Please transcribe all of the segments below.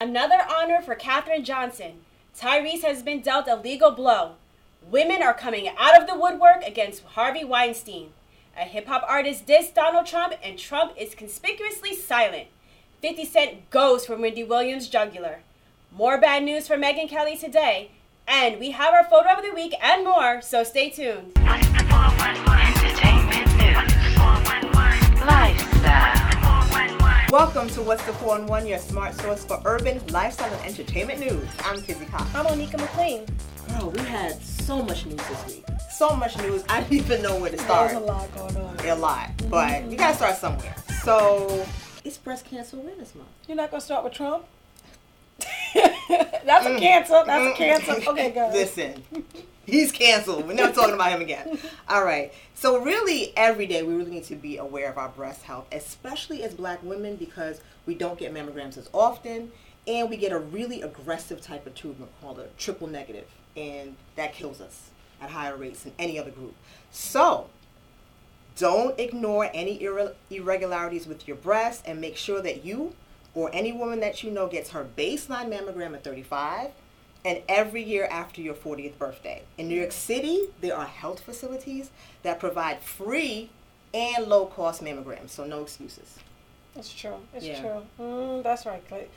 Another honor for Katherine Johnson. Tyrese has been dealt a legal blow. Women are coming out of the woodwork against Harvey Weinstein. A hip hop artist dissed Donald Trump, and Trump is conspicuously silent. 50 Cent goes for Wendy Williams' jugular. More bad news for Megyn Kelly today. And we have our photo of the week and more, so stay tuned. Lifestyle. Welcome to What's the 411, your smart source for urban, lifestyle, and entertainment news. I'm Kizzy Cox. I'm Onika McLean. Girl, we had so much news this week. So much news, I didn't even know where to start. There's a lot going on. A lot. Mm-hmm. But you gotta start somewhere. So, it's breast cancer awareness month. You're not going to start with Trump? That's a mm. cancer. That's a cancer. Okay, guys. Listen, he's canceled. We're never talking about him again. All right. So really, every day we really need to be aware of our breast health, especially as Black women, because we don't get mammograms as often, and we get a really aggressive type of tumor called a triple negative, and that kills us at higher rates than any other group. So. Don't ignore any irre- irregularities with your breast and make sure that you or any woman that you know gets her baseline mammogram at 35 and every year after your 40th birthday. In New York City, there are health facilities that provide free and low cost mammograms, so no excuses. It's true. It's Yeah. true. Mm, that's right. Clay.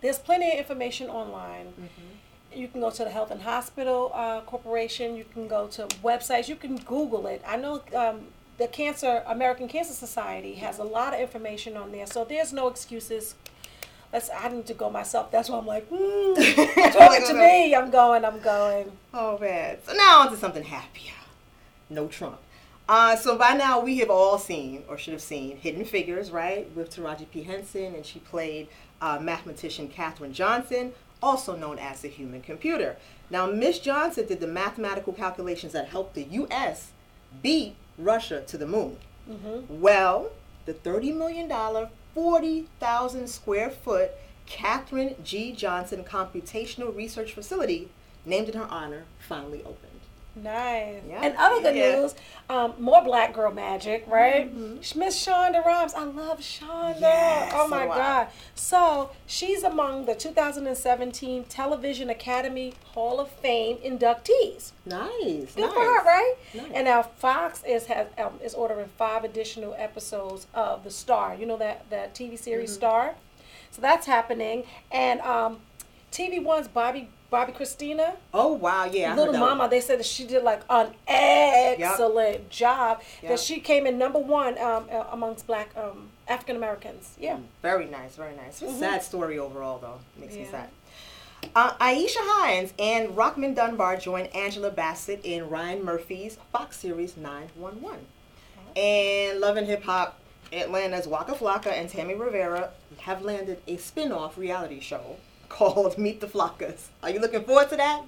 There's plenty of information online. Mm-hmm. You can go to the Health and Hospital uh, Corporation. You can go to websites. You can Google it. I know um, the Cancer American Cancer Society has a lot of information on there, so there's no excuses. That's I need to go myself. That's why I'm like, mm, to me. I'm going. I'm going. Oh man. So now on to something happier. No Trump. Uh, so by now we have all seen, or should have seen, Hidden Figures, right? With Taraji P. Henson, and she played uh, mathematician Katherine Johnson, also known as the human computer. Now Miss Johnson did the mathematical calculations that helped the U.S. beat Russia to the moon. Well, the $30 million, 40,000 square foot Katherine G. Johnson Computational Research Facility, named in her honor, finally opened. Nice. And other good Yeah. news, um, more black girl magic, right? Miss Shonda Rhimes. I love Shonda. Yes, oh so my I. God. So she's among the 2017 Television Academy Hall of Fame inductees. Nice. Good nice. for her, right? Nice. And now Fox is has um, is ordering five additional episodes of The Star. You know that that TV series Mm-hmm. Star. So that's happening, and um, TV One's Bobbi Bobbi Kristina. Oh, wow. Yeah. Little Mama, they said that she did like an excellent job. Yep. That she came in number one um, amongst Black um, African Americans. Yeah. Very nice. Very nice. A sad story overall, though. Makes me Mm-hmm. Sad. Uh, Aisha Hinds and Rockmond Dunbar joined Angela Bassett in Ryan Murphy's Fox series 911. And Love and Hip Hop Atlanta's Waka Flocka and Tammy Rivera have landed a spin off reality show called Meet the Flockas. Are you looking forward to that?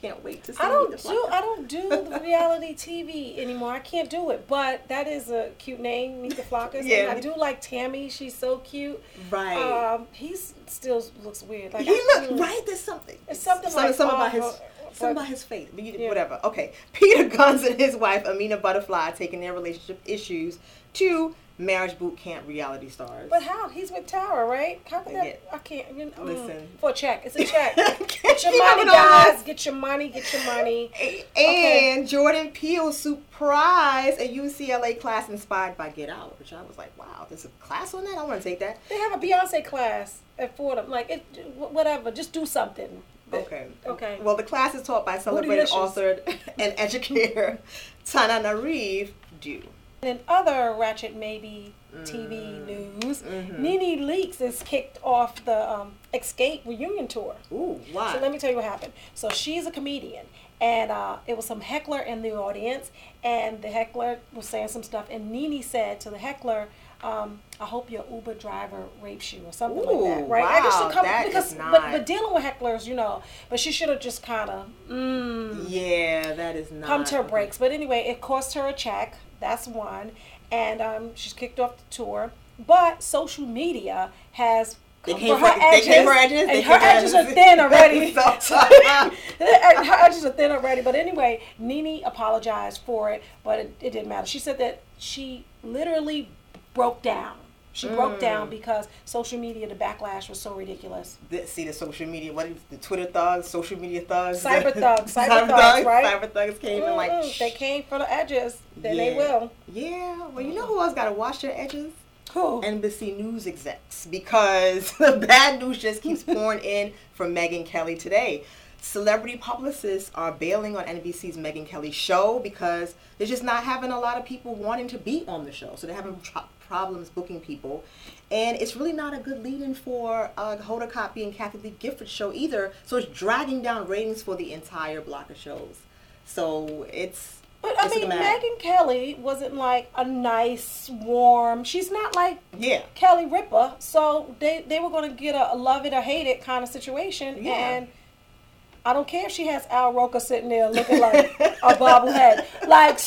Can't wait to see I don't do I don't do the reality TV anymore. I can't do it. But that is a cute name, Meet the Flockas. Yeah. And I do like Tammy. She's so cute. Right. Um, he still looks weird. Like he I- looked right. There's something. It's something Some- like, something uh, about his uh, something about his faith, But you, Yeah. whatever. Okay. Peter Gunz and his wife Amina Buddafly taking their relationship issues to marriage boot camp reality stars. But how? He's with Tara, right? How could that? I can't. You know, Listen. for a check. It's a check. Get your money, guys. Get your money. Get your money. A- Okay. And Jordan Peele surprised a UCLA class inspired by Get Out, which I was like, wow, there's a class on that. I want to take that. They have a Beyonce class at Fordham. Like it, whatever. Just do something. Okay. Okay. Well, the class is taught by celebrated author and educator Tana Nareve Dew. And in other Ratchet Maybe TV news, NeNe Leakes is kicked off the um, Xscape reunion tour. Ooh, why? So let me tell you what happened. So she's a comedian, and uh, it was some heckler in the audience, and the heckler was saying some stuff, and Nene said to the heckler, um, "I hope your Uber driver rapes you," or something like that, right? I just wow, to come that because is but, not- but dealing with hecklers, you know, but she should have just kind of mm, yeah, that is not. come to her breaks. But anyway, it cost her a check. That's one, and um, she's kicked off the tour. But social media has They came for for, her they edges, came for edges. and her for edges are thin already. Her edges are thin already. But anyway, Nene apologized for it, but it, it didn't matter. She said that she literally broke down She Mm. broke down because social media, the backlash was so ridiculous. The- see the social media, what is the Twitter thugs, social media thugs, Cyber thugs, cyber thugs, right? Cyber thugs came and like, Mm-mm, they came for the edges. Then they will. yeah. Well, you know who else got to wash their edges? Who? NBC News execs because the bad news just keeps pouring in from Megyn Kelly today. Celebrity publicists are bailing on NBC's Megyn Kelly show because they're just not having a lot of people wanting to be on the show. So they're having tr- problems booking people. And it's really not a good lead in for uh, Hoda Kotb and Kathie Lee Gifford show either. So it's dragging down ratings for the entire block of shows. So it's. But I it's mean. Megyn Kelly wasn't like a nice, warm. She's not like Yeah. Kelly Ripa. So they they were going to get a, a love it or hate it kind of situation. Yeah. And I don't care if she has Al Roker sitting there looking like a bobblehead. Like,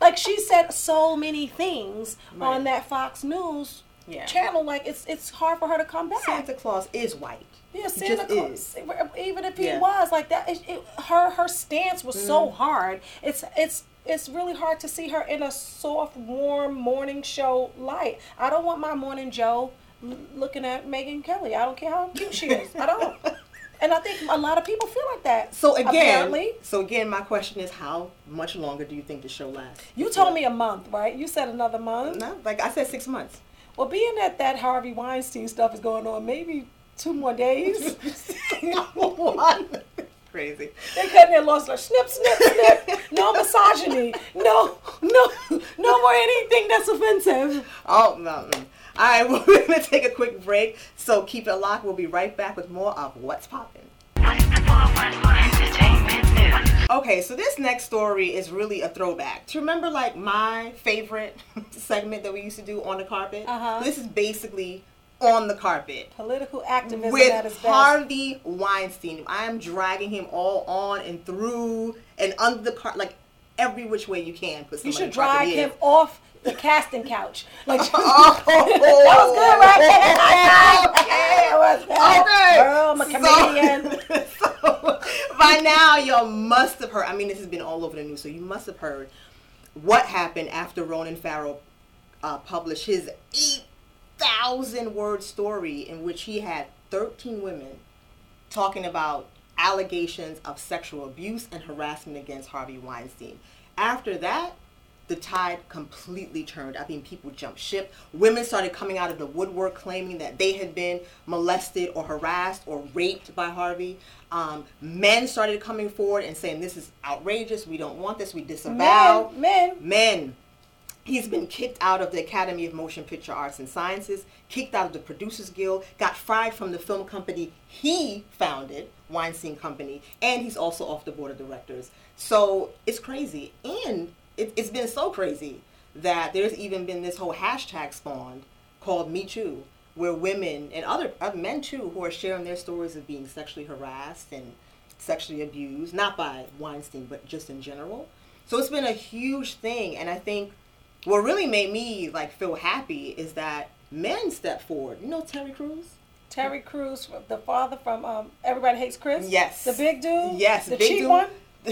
like she said so many things Right. on that Fox News Yeah. channel. Like it's it's hard for her to come back. Santa Claus is white. Yeah, Santa Claus. is. Even if he Yeah. was like that, it, it, her her stance was so Mm. hard. It's it's it's really hard to see her in a soft, warm morning show light. I don't want my morning Joe looking at Megyn Kelly. I don't care how cute she is. I don't. And I think a lot of people feel like that. So again, apparently, so again, my question is, how much longer do you think the show lasts? you told me a month, right? You said another month. No, like I said, six months. Well, being that that Harvey Weinstein stuff is going on, maybe two more days. Crazy. They cut their lost like snip, snip, snip. No misogyny. No, no, no more anything that's offensive. Oh no. mm. All right, well, we're gonna take a quick break. So keep it locked. We'll be right back with more of what's popping. What's the 411 Entertainment News? Okay, so this next story is really a throwback. Do you remember like my favorite segment that we used to do on the carpet? Uh-huh. This is basically on the carpet. Political activism at its with best. Harvey Weinstein. I am dragging him all on and through and under the car, like every which way you can. Put you should drag in. him off the casting couch. Like Oh, that was good, right? Okay. Okay. Girl, I'm a comedian. So, by now, y'all must have heard. I mean, this has been all over the news, so you must have heard what happened after Ronan Farrow uh, published his 8,000 word story in which he had 13 women talking about allegations of sexual abuse and harassment against Harvey Weinstein. After that, the tide completely turned. I mean, people jumped ship. Women started coming out of the woodwork claiming that they had been molested or harassed or raped by Harvey. Um, men started coming forward and saying, This is outrageous. We don't want this. We disavow. Men, men. Men. He's been kicked out of the Academy of Motion Picture Arts and Sciences, kicked out of the Producers Guild, got fired from the film company he founded, Weinstein Company, and he's also off the board of directors. So it's crazy. And it, it's been so crazy that there's even been this whole hashtag spawned called Me Too, where women and other, other men too who are sharing their stories of being sexually harassed and sexually abused, not by Weinstein, but just in general. So it's been a huge thing, and I think what really made me like feel happy is that men stepped forward. You know Terry Crews? Terry Crews, the father from um, Everybody Hates Chris. Yes. The big dude. Yes, The big cheap dude. one.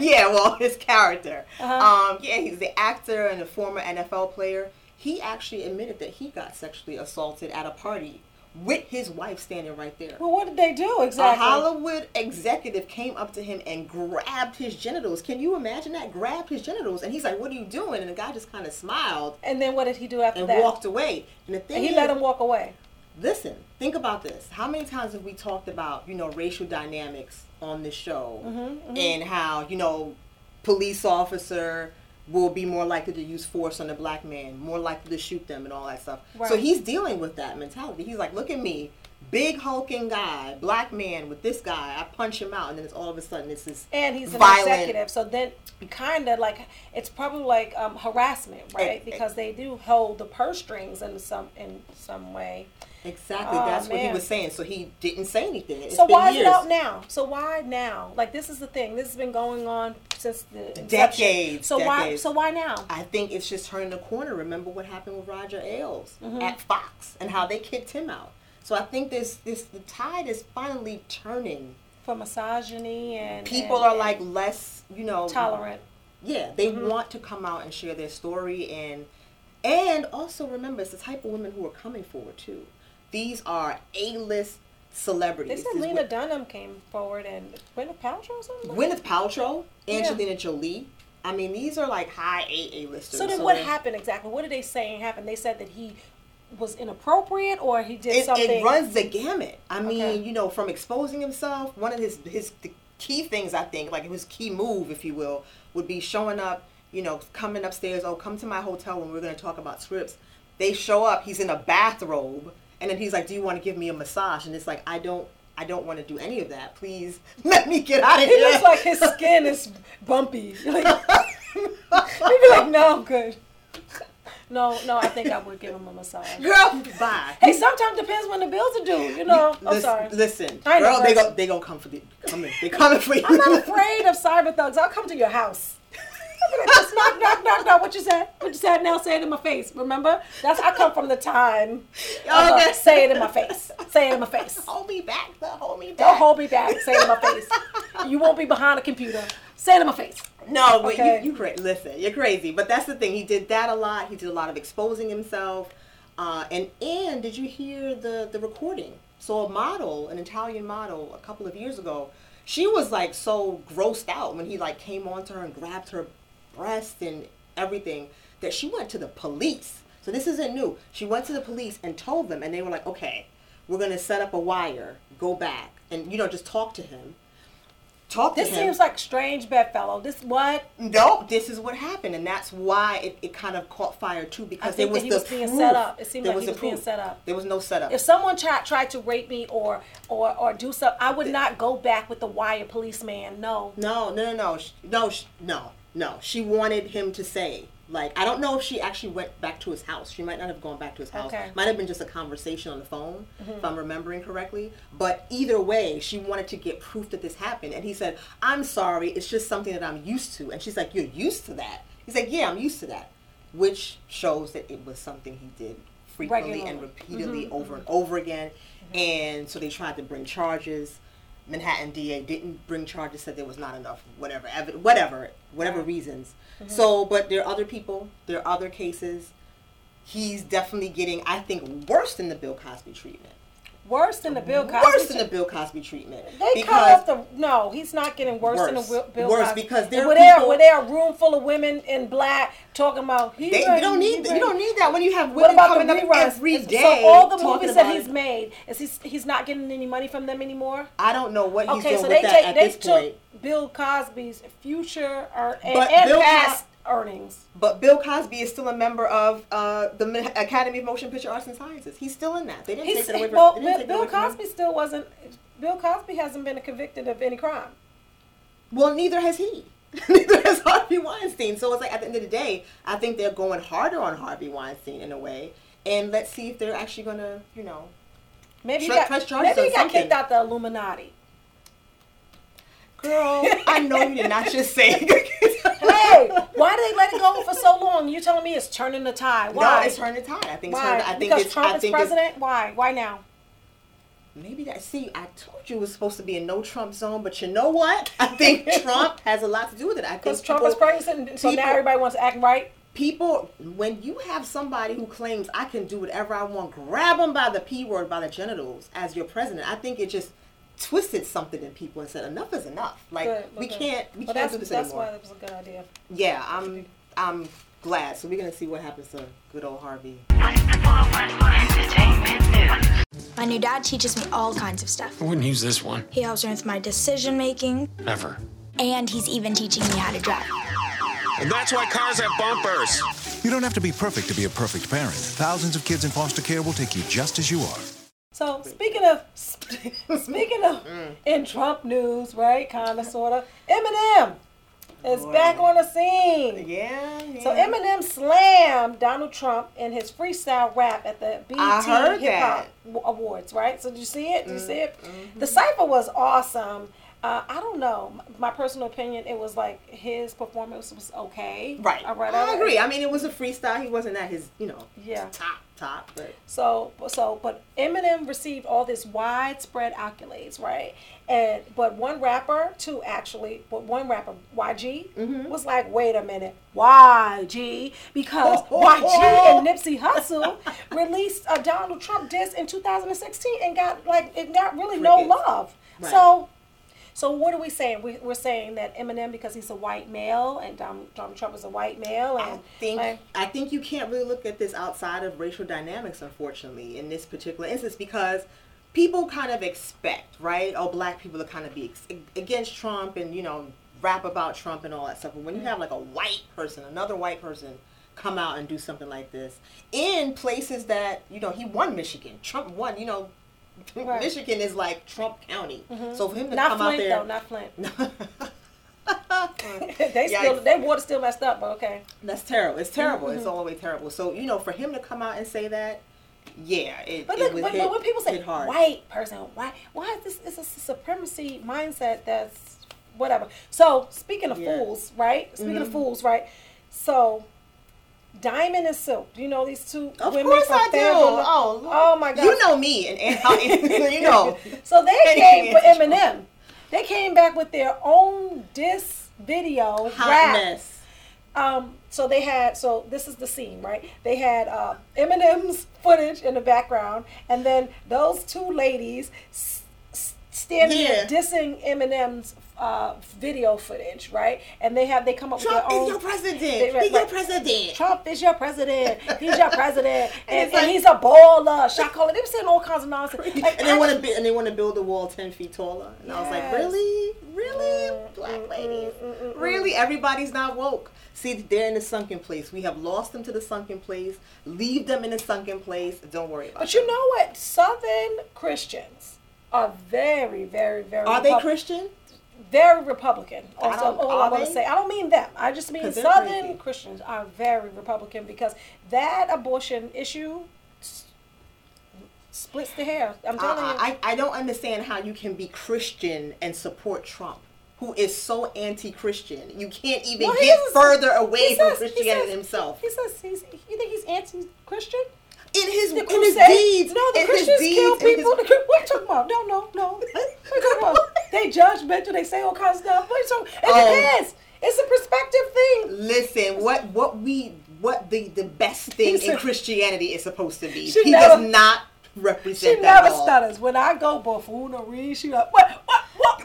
yeah, well, his character. Uh-huh. Um, yeah, he's the actor and a former NFL player. He actually admitted that he got sexually assaulted at a party with his wife standing right there. Well, what did they do exactly? A? Hollywood executive came up to him and grabbed his genitals. Can you imagine that? Grabbed his genitals, and he's like, "What are you doing?" And the guy just kind of smiled and then what did he do after and that? walked away. And the thing and he is, let him walk away. listen, think about this. How many times have we talked about, you know, racial dynamics on this show Mm-hmm, and how, you know, police officer will be more likely to use force on a black man, more likely to shoot them and all that stuff. So he's dealing with that mentality. He's like, look at me, big hulking guy, black man with this guy. I punch him out and then it's all of a sudden it's this And he's an violent executive, so then kind of like it's probably like um, harassment, right? Eh. Because they do hold the purse strings in some in some way. Exactly. Oh, That's what he was saying. So he didn't say anything. It's so been why is it out now? So why now? Like this is the thing. This has been going on since the inception. Decades, So why? So why now? I think it's just turning the corner. Remember what happened with Roger Ailes Mm-hmm. at Fox and how they kicked him out. So I think this this the tide is finally turning. For misogyny and People and- are like less, you know, tolerant. Yeah, they Mm-hmm. want to come out and share their story and And also remember, it's the type of women who are coming forward too. These are A-list celebrities. They said Lena what- Dunham came forward and Gwyneth Paltrow or something. Gwyneth Paltrow, Yeah. Angelina Jolie. I mean, these are like high A A-listers. So then, what they're- happened exactly? What did they say happened? They said that he was inappropriate, or he did it, something. it runs the gamut. I mean, Okay. you know, from exposing himself, one of his his the key things I think, like his key move, if you will, would be showing up. You know, coming upstairs. Oh, come to my hotel when we're going to talk about scripts. They show up. He's in a bathrobe, and then he's like, "Do you want to give me a massage?" And it's like, "I don't." I don't want to do any of that. Please let me get out of He here. He looks like his skin is bumpy. Like, he'd be like, "No, I'm good." No, no, I think I would give him a massage. Girl, bye. Hey, sometimes depends when the bills are due. You know, I'm listen, sorry. listen, I girl, they go, they gonna come for the, coming, they coming for you. I'm not afraid of cyber thugs. I'll come to your house. I'll be like, Just knock, knock, knock, knock. What you said? What you said? Now say it in my face. Remember? That's I come from the time. of, uh, Okay. say it in my face. Say it in my face. hold me back, though, hold me back. Don't hold me back. Say it in my face. You won't be behind a computer. Say it in my face. No, but Okay. you, you crazy. Listen, you're crazy. But that's the thing. He did that a lot. He did a lot of exposing himself. Uh, and and did you hear the the recording? So a model, an Italian model, a couple of years ago, she was like so grossed out when he like came onto her and grabbed her breast and everything that she went to the police. So this isn't new. She went to the police and told them, and they were like, "Okay, we're gonna set up a wire, go back, and you know just talk to him." Talk This seems like strange bedfellow. This what? No, this is what happened, and that's why it, it kind of caught fire too because I there think was he the was being proof. set up. It seemed There like he the was being set up. There was no setup. If someone tried tried to rape me or or or do something, I would not go back with the wire policeman. No. no, no, no, no, sh- no, sh- no, no. She wanted him to say. Like I don't know if she actually went back to his house. She might not have gone back to his house. Okay. Might have been just a conversation on the phone, Mm-hmm. if I'm remembering correctly. But either way, she wanted to get proof that this happened. And he said, "I'm sorry. It's just something that I'm used to." And she's like, "You're used to that?" He's like, "Yeah, I'm used to that," which shows that it was something he did frequently and Regularly. repeatedly mm-hmm. over and mm-hmm. over again. Mm-hmm. And so they tried to bring charges. Manhattan DA didn't bring charges, said there was not enough, whatever, evi- whatever, whatever reasons. Mm-hmm. So, but there are other people, there are other cases. He's definitely getting, I think, worse than the Bill Cosby treatment. Worse than the Bill Cosby. Worse than the Bill Cosby treatment. They cut off the no. He's not getting worse, than the Worse. Bill Worse, Cosby. because there were there were there a room full of women in black talking about he they, ready, you don't need you don't need that when you have women coming up every day. So all the movies that he's it. made is he's he's not getting any money from them anymore. I don't know what he's Okay, doing so with they that take at they this took point. Bill Cosby's future or, and, But and Bill past earnings. But Bill Cosby is still a member of uh, the Academy of Motion Picture Arts and Sciences. He's still in that. They didn't He's, take it away from. well, Bill, Bill him. Cosby still wasn't. Bill Cosby hasn't been convicted of any crime. Well, neither has he. neither has Harvey Weinstein. So it's like at the end of the day, I think they're going harder on Harvey Weinstein in a way. And let's see if they're actually going to, you know, Maybe he Tre- got, maybe he got kicked out the Illuminati. Girl. I know you did not just say. Hey, why did they let it go for so long? You telling me it's turning the tide? Why? No, it's turning the tide. I think. It's Why? turning, I think because. Trump I is think it's, president. Why? Why now? Maybe that. See, I told you it was supposed to be a no Trump zone, but you know what? I think Trump has a lot to do with it. I think Because Trump people- is president, so now everybody wants to act right. people when you have somebody who claims I can do whatever I want, grab them by the p word, by the genitals as your president. I think it just twisted something in people and said enough is enough. Like Good, we okay. can't we Well, can't do this that's anymore. why that was a good idea. Yeah, I'm I'm glad. So we're gonna see what happens to good old Harvey. What's the 411 Entertainment News? My new dad teaches me all kinds of stuff. I wouldn't use this one. He helps me with my decision making, Ever. and he's even teaching me how to drive. And that's why cars have bumpers. You don't have to be perfect to be a perfect parent. Thousands of kids in foster care will take you just as you are. So speaking of speaking of in Trump news, right? Kind of, sort of. Eminem is Boy. back on the scene. Yeah, yeah. So Eminem slammed Donald Trump in his freestyle rap at the BET Hip Hop Awards, right? So did you see it? Did you see it? Mm-hmm. The cipher was awesome. Uh, I don't know. My personal opinion, it was like his performance was okay. Right. I, read- I agree. I mean, it was a freestyle. He wasn't at his, you know, Yeah. top top, but So, so, but Eminem received all this widespread accolades, right? And but one rapper, too, actually, but one rapper, YG, Mm-hmm. was like, wait a minute, YG, because YG and Nipsey Hussle released a Donald Trump diss in 2016 and got like it got really no love. Right. So. So what are we saying? We, we're saying that Eminem, because he's a white male, and Donald, Donald Trump is a white male, and I think like, I think you can't really look at this outside of racial dynamics, unfortunately, in this particular instance, because people kind of expect, right? Oh, black people to kind of be ex- against Trump and you know rap about Trump and all that stuff. But when you mm-hmm. have like a white person, another white person, come out and do something like this in places that you know he won Michigan, Trump won, you know. Right. Michigan is like Trump County, so for him to not come Flint out there, not Flint though, not Flint. they Yikes. still their water still messed up, but okay. That's terrible. It's terrible. Mm-hmm. It's all the way terrible. So you know, for him to come out and say that, yeah, it, But, it look, was but, hit, but when people say white person, why why is this it's a supremacy mindset that's whatever. So speaking of Yeah. Mm-hmm. fools, right? Speaking of fools, right? So Diamond and Silk, do you know these two Of women course I do. Oh, oh my god. You know me, and, and how you know. So they came for. Eminem. They came back with their own diss video Hot rap. mess. Um, so they had so this is the scene, right? They had uh, Eminem's footage in the background, and then those two ladies standing Yeah. there dissing Eminem's uh, video footage, right? And they have they come up Trump with their own. is your president. They- He's right, your president. Trump is your president. He's your president, and, and like- he's a baller. Shot caller. They were saying all kinds of nonsense. Like, and they want to and they want to build a wall ten feet taller. And I was like, Yes. really, really, mm, mm, black mm, ladies, really? Everybody's not woke. See, they're in the sunken place. We have lost them to the sunken place. Leave them in the sunken place. Don't worry about. It. But you know what? Southern Christians are very, very, very. Are they Christian? Very Republican. I Also, don't- all I want to say. I don't mean them. I just mean Southern. Christians are very Republican because that abortion issue splits the hair. I'm telling you. I, I, I don't understand how you can be Christian and support Trump, who is so anti-Christian. You can't even Well, get further away he from says- he Christianity says- himself. He says he's. You think he's anti-Christian? In his The in his deeds, No, the Christians deeds, kill in his- people. What are you talking about? No, no, no. What you talking about? They. They say all kinds of stuff. What you? It Oh. depends. It's a perspective thing. Listen, what what we what the the best thing in Christianity is supposed to be. She He never- does not She represent that never stutters. When I go buffoon or read, she like, what,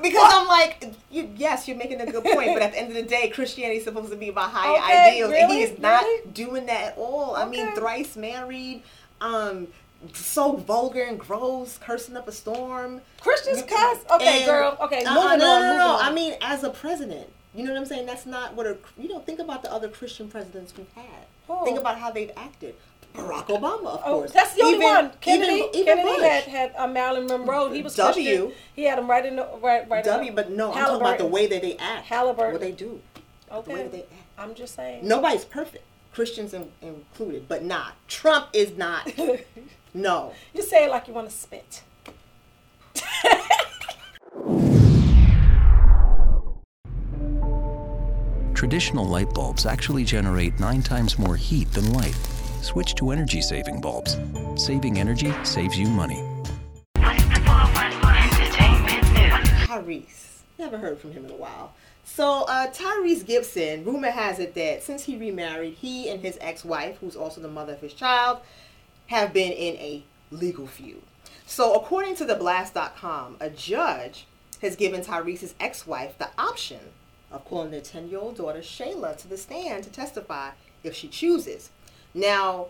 Because what? I'm like, you, yes, you're making a good point, but at the end of the day, Christianity is supposed to be about higher Okay, ideals, and he is not Really? doing that at all. I mean, thrice married, um, so vulgar and gross, cursing up a storm. Christians cuss? Okay, And- girl. Okay, Uh-uh, moving no, on. no, no, no. I mean, as a president, you know what I'm saying? That's not what a. You know, think about the other Christian presidents we've had. Who? Think about how they've acted. Barack Obama, of Oh, course. that's the only Even- one. Kennedy, even, even Kennedy Bush. had had uh, Marilyn Monroe. He was W. Christian. He had him right in the right right. W, but no, I'm talking about the Halliburton. way that they act. Halliburton. What they do. The way Okay, that they act. I'm just saying. Nobody's perfect, Christians in, included, but not. Trump is not. no. You say it like you want to spit. Traditional light bulbs actually generate nine times more heat than light. Switch to energy saving bulbs. Saving energy saves you money. What's the 411 Entertainment News? Tyrese. Never heard from him in a while. So, uh, Tyrese Gibson, rumor has it that since he remarried, he and his ex wife, who's also the mother of his child, have been in a legal feud. So, according to the blast.com, a judge has given Tyrese's ex wife the option of calling their 10 year old daughter Shayla to the stand to testify if she chooses. Now,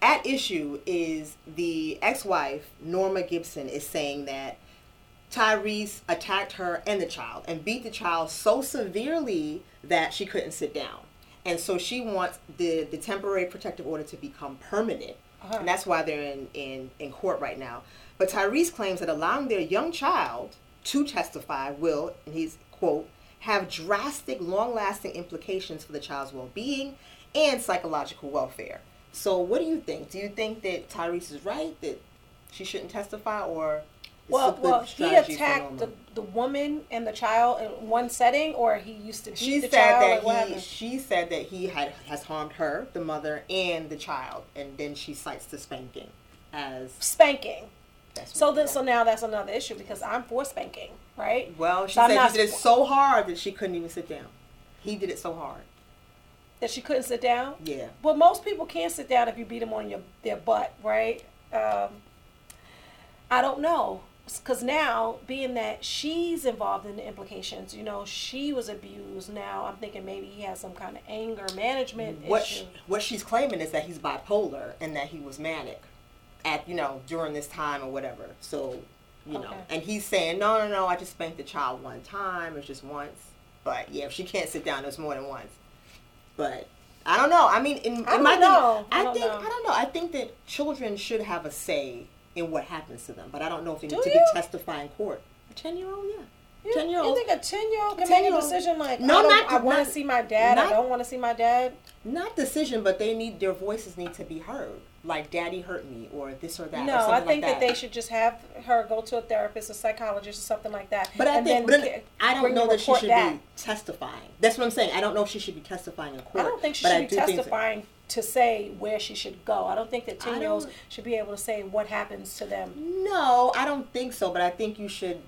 at issue is the ex wife, Norma Gibson, is saying that Tyrese attacked her and the child and beat the child so severely that she couldn't sit down. And so she wants the, the temporary protective order to become permanent. Uh-huh. And that's why they're in, in, in court right now. But Tyrese claims that allowing their young child to testify will, and he's, quote, have drastic, long lasting implications for the child's well being and psychological welfare. So, what do you think? Do you think that Tyrese is right, that she shouldn't testify, or Well, well, he attacked the, the woman and the child in one setting, or he used to beat She the said child. that he. She said that he had has harmed her, the mother, and the child, and then she cites the spanking as. spanking. So then, so now that's another issue because I'm for spanking, right? Well, she So said not he did it so hard that she couldn't even sit down. He did it so hard. that she couldn't sit down. Yeah. Well, most people can't sit down if you beat them on your their butt, right? Um, I don't know, because now being that she's involved in the implications, you know, she was abused. Now I'm thinking maybe he has some kind of anger management What issue. sh- what she's claiming is that he's bipolar and that he was manic at you know during this time or whatever. So you know, Okay. and he's saying no, no, no. I just spanked the child one time. It's just once. But yeah, if she can't sit down, it's more than once. But I don't know. I mean, in, I my don't know. thing, I I, think know. I don't know. I think that children should have a say in what happens to them. But I don't know if they Do need to you? be testifying in court. A ten year old, yeah. You, Ten year you think a ten year old can make a decision like No, oh, I, don't- not- I want not- to see my dad. I don't want to see my dad. Not decision, but they need their voices need to be heard. Like "Daddy hurt me" or this or that. or No, I think like that. they should just have her go to a therapist, a psychologist, or something like that. But I think, but I don't know that she should back. be testifying. That's what I'm saying. I don't know if she should be testifying in court. I don't think she but should I be that- testifying to say where she should go. I don't think that ten year olds should be able to say what happens to them. No, I don't think so. But I think you should.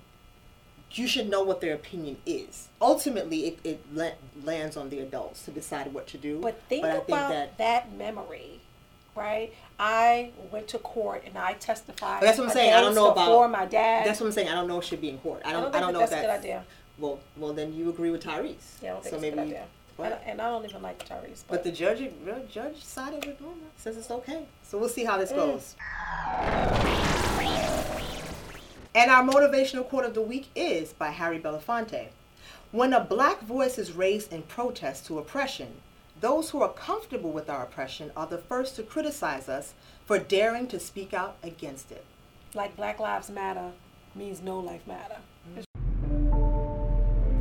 You should know what their opinion is. Ultimately, it, it la- lands on the adults to decide what to do. But think I think about that. that, memory, right? I went to court and I testified. But that's what I'm saying. I don't know about. for my dad. That's what I'm saying. I don't know it should be in court. I I don't. don't I don't, know that's if a good idea. Well, well, then you agree with Tyrese. Yeah, I don't think so maybe. a good idea. And, I- and I don't even like Tyrese. But the judge, the judge sided with Norma. Says it's okay. So we'll see how this Mm. goes. And our motivational quote of the week is by Harry Belafonte. When a black voice is raised in protest to oppression, those who are comfortable with our oppression are the first to criticize us for daring to speak out against it. like Black Lives Matter means no life matter.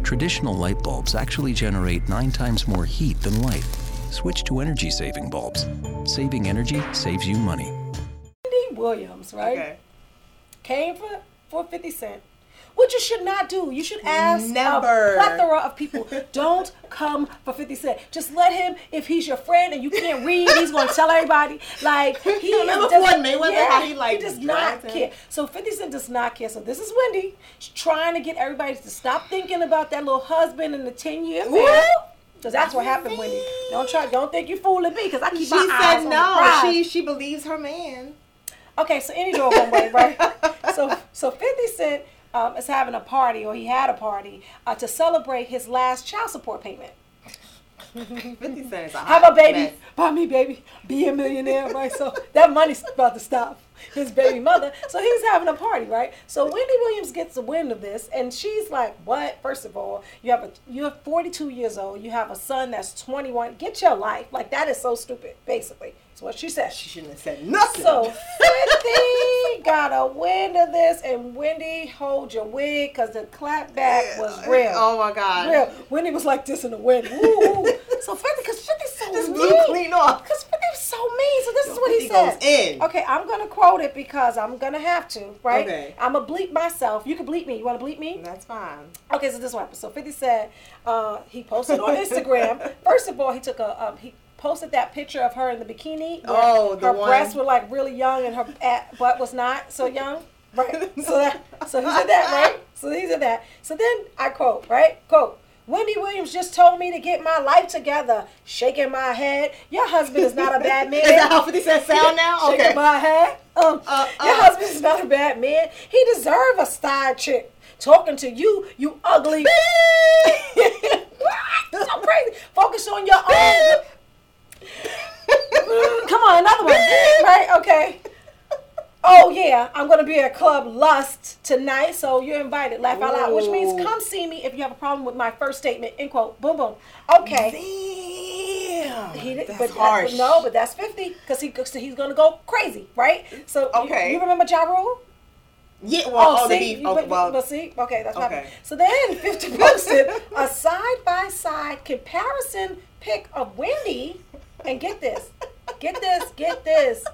Traditional light bulbs actually generate nine times more heat than light. Switch to energy saving bulbs. Saving energy saves you money. Wendy Williams, right? Okay. Came for for fifty cent. What you should not do, you should ask Never. a plethora of people. Don't come for fifty cent. Just let him. If he's your friend and you can't read, he's going to tell everybody. Like he Remember is Floyd Mayweather, how he, like, does not him? care. So fifty cent does not care. So this is Wendy She's trying to get everybody to stop thinking about that little husband and the ten year affair. Because that's what happened, Wendy. Don't try. Don't think you're fooling me. Because I keep She my eyes said on the no. prize. She she believes her man. Okay, so any door one way, right? so so Fifty Cent um, is having a party, or he had a party uh, to celebrate his last child support payment. Fifty Cent is a Have a baby, mess. buy me baby, be a millionaire, right? So that money's about to stop his baby mother. So he's having a party, right? So Wendy Williams gets the wind of this, and she's like, "What? First of all, you have a you're 42 years old. You have a son that's 21. Get your life. Like that is so stupid. Basically, that's what she said. She shouldn't have said nothing. So 50 got a wind of this, and Wendy, hold your wig because the clap back was real. Oh my God. Real. Wendy was like this in the wind. Woo. So 50, because 50's so This mean. blew clean off. Because 50's so mean. So this is what he 50 said. in. Okay, I'm going to quote it because I'm going to have to, right? Okay. I'm going to bleep myself. You can bleep me. You want to bleep me? That's fine. Okay, so this is what happened. So 50 said uh, he posted on Instagram. First of all, he took a um, he posted that picture of her in the bikini. Oh, the her one- breasts were like really young and her at, butt was not so young. Right. So that so he said that right. So he said that. So then I quote right quote. Wendy Williams just told me to get my life together. Shaking my head. Your husband is not a bad man. Is that how 50 Cent sound now? Shaking my head. Um, Uh, your uh. husband is not a bad man. He deserve a side chick. Talking to you, you ugly. So crazy. Focus on your own. Come on, another one. Right? Okay. Oh yeah, I'm gonna be at Club Lust tonight, so you're invited. Laugh out loud, which means come see me if you have a problem with my first statement. End quote. Boom boom. Okay. Damn. He did, That's but harsh. That, no, but that's fifty because he so he's gonna go crazy, right? So Okay. you, remember Ja Rule? Yeah, well, oh, see, beef. you- Okay, but, well, but see, okay, that's okay. So then 50 posted a side by side comparison pic of Wendy, and get this, get this, get this,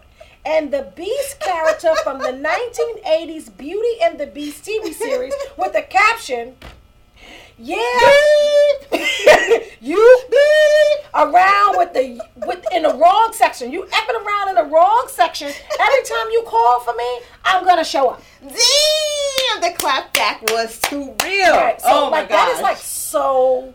and the Beast character from the 1980s Beauty and the Beast TV series with the caption, "Yeah, you around with the with in the wrong section. You effing around in the wrong section. Every time you call for me, I'm gonna show up." Damn, the clapback was too real. Right, so oh my like that is like so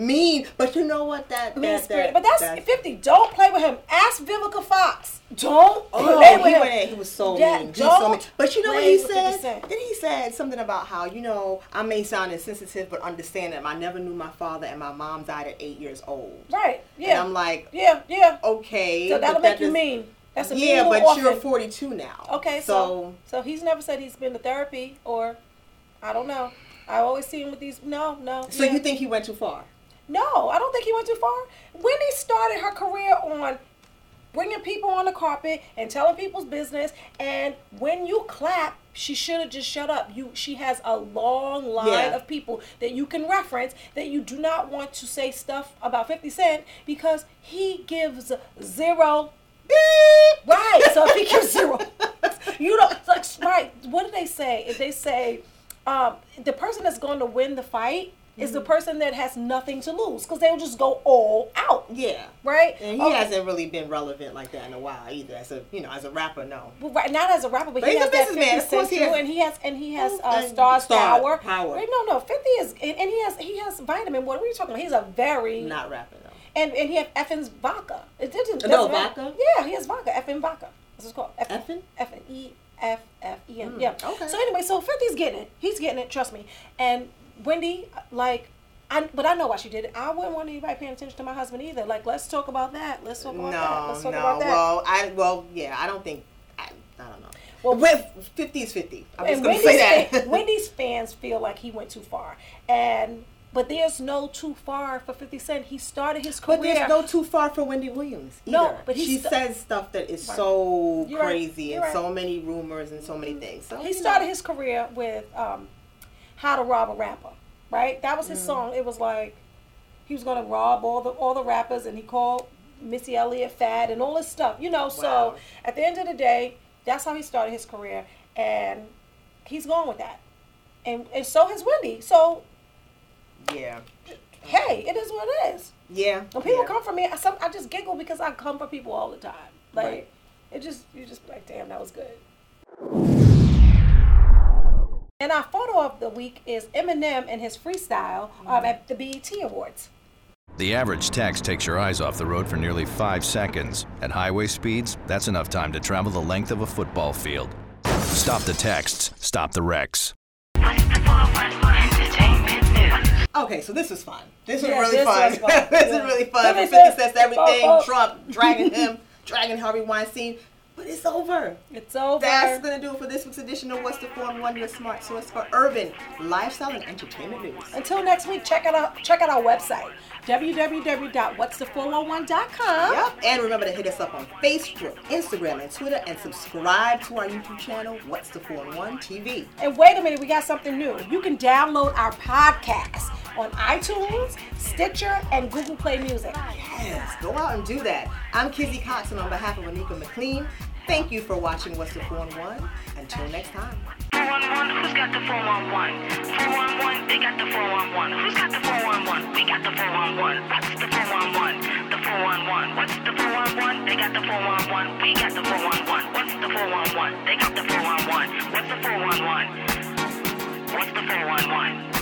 mean. But you know what? That mean that, spirited. that- But that's, that- 50. Don't play with him. Ask Vivica Fox. Don't Oh, play he with went him. He was so Yeah, mean. He was so mean. But you know what he said? Then he said something about how you know I may sound insensitive, but understand that I never knew my father and my mom died at eight years old. Right. Yeah. And I'm like, yeah. Yeah. okay. So that'll make that you mean. That's Yeah, but you're 42 now. Okay, so so he's never said he's been to therapy or I don't know. I always see him with these. No, no. so yeah. you think he went too far? No, I don't think he went too far. Wendy started her career on bringing people on the carpet and telling people's business. And when you clap, she should have just shut up. You, she has a long line Yeah. of people that you can reference that you do not want to say stuff about Fifty Cent because he gives zero. Right. So if he gives zero, you don't like right. What do they say? If they say um, the person that's going to win the fight is Mm-hmm. the person that has nothing to lose because they'll just go all out. Yeah. Right. And he Okay. hasn't really been relevant like that in a while either. As a you know, as a rapper, no. Well, right, not as a rapper, but, But he he's has a that businessman. 50 Of course he has- and he has and he has uh, And Stars Star Power. Power. Wait, no, no, Fifty is and, and he has he has vitamin. What are you talking about? He's a very Not rapping though. and and he has Effen's vodka. It didn't No, vodka? Yeah, he has vodka. Effen vodka. That's what it's called. Effen? Effen. E F F E N. Mm, Yeah. okay. So anyway, so 50's getting it. He's getting it. Trust me. And Wendy, like. I, but I know why she did it. I wouldn't want anybody paying attention to my husband either. Like, let's talk about that. Let's talk about that. No, Let's talk no. about that. Well, I well, yeah, I don't think. I, I don't know. Well, with 50 is 50. I'm just gonna Wendy's, say that. Wendy's fans feel like he went too far, and but there's no too far for 50 Cent. He started his career. But there's no too far for Wendy Williams. Either. No, but he she sta- says stuff that is Right. so You're crazy You're and right. so many rumors and so many things. So he you know. started his career with um, "How to Rob a Rapper," right? That was Mm. his song. It was like he was gonna rob all the all the rappers, and he called Missy Elliott fat and all this stuff, you know. So at the end of the day, that's how he started his career, and he's going with that, and and so has Wendy. So Yeah. hey, it is what it is. Yeah. When people yeah. come for me, I, some, I just giggle because I come for people all the time. Like Right. it just you just be like, damn, that was good. And our photo of the week is Eminem and his freestyle um, at the BET Awards. The average text takes your eyes off the road for nearly five seconds. At highway speeds, that's enough time to travel the length of a football field. Stop the texts, stop the wrecks. What's the 411 entertainment news? Okay, so this was fun. This was Yeah, really this fun. was fun. this Yeah. is really fun. 50 50 Cent, says everything. Trump dragging him, dragging Harvey Weinstein. But it's over. It's over. That's gonna do it for this week's edition of What's the 411, your smart source for urban lifestyle and entertainment news. Until next week, check out our, check out our website www.what'sthefour11.com. Yep, and remember to hit us up on Facebook, Instagram, and Twitter, and subscribe to our YouTube channel, What's the 411 TV. And wait a minute, we got something new. You can download our podcast on iTunes, Stitcher, and Google Play Music. Yes, go out and do that. I'm Kizzy Cox, and on behalf of Anika McLean, thank you for watching What's the 411. Until next time. 411, who's got the 411? 411, they got the 411. Who's got the 411? We got the 411. What's the 411? The 411. What's the 411? They got the 411. We got the 411. What's the 411? They got the 411. What's the 411? What's the 411?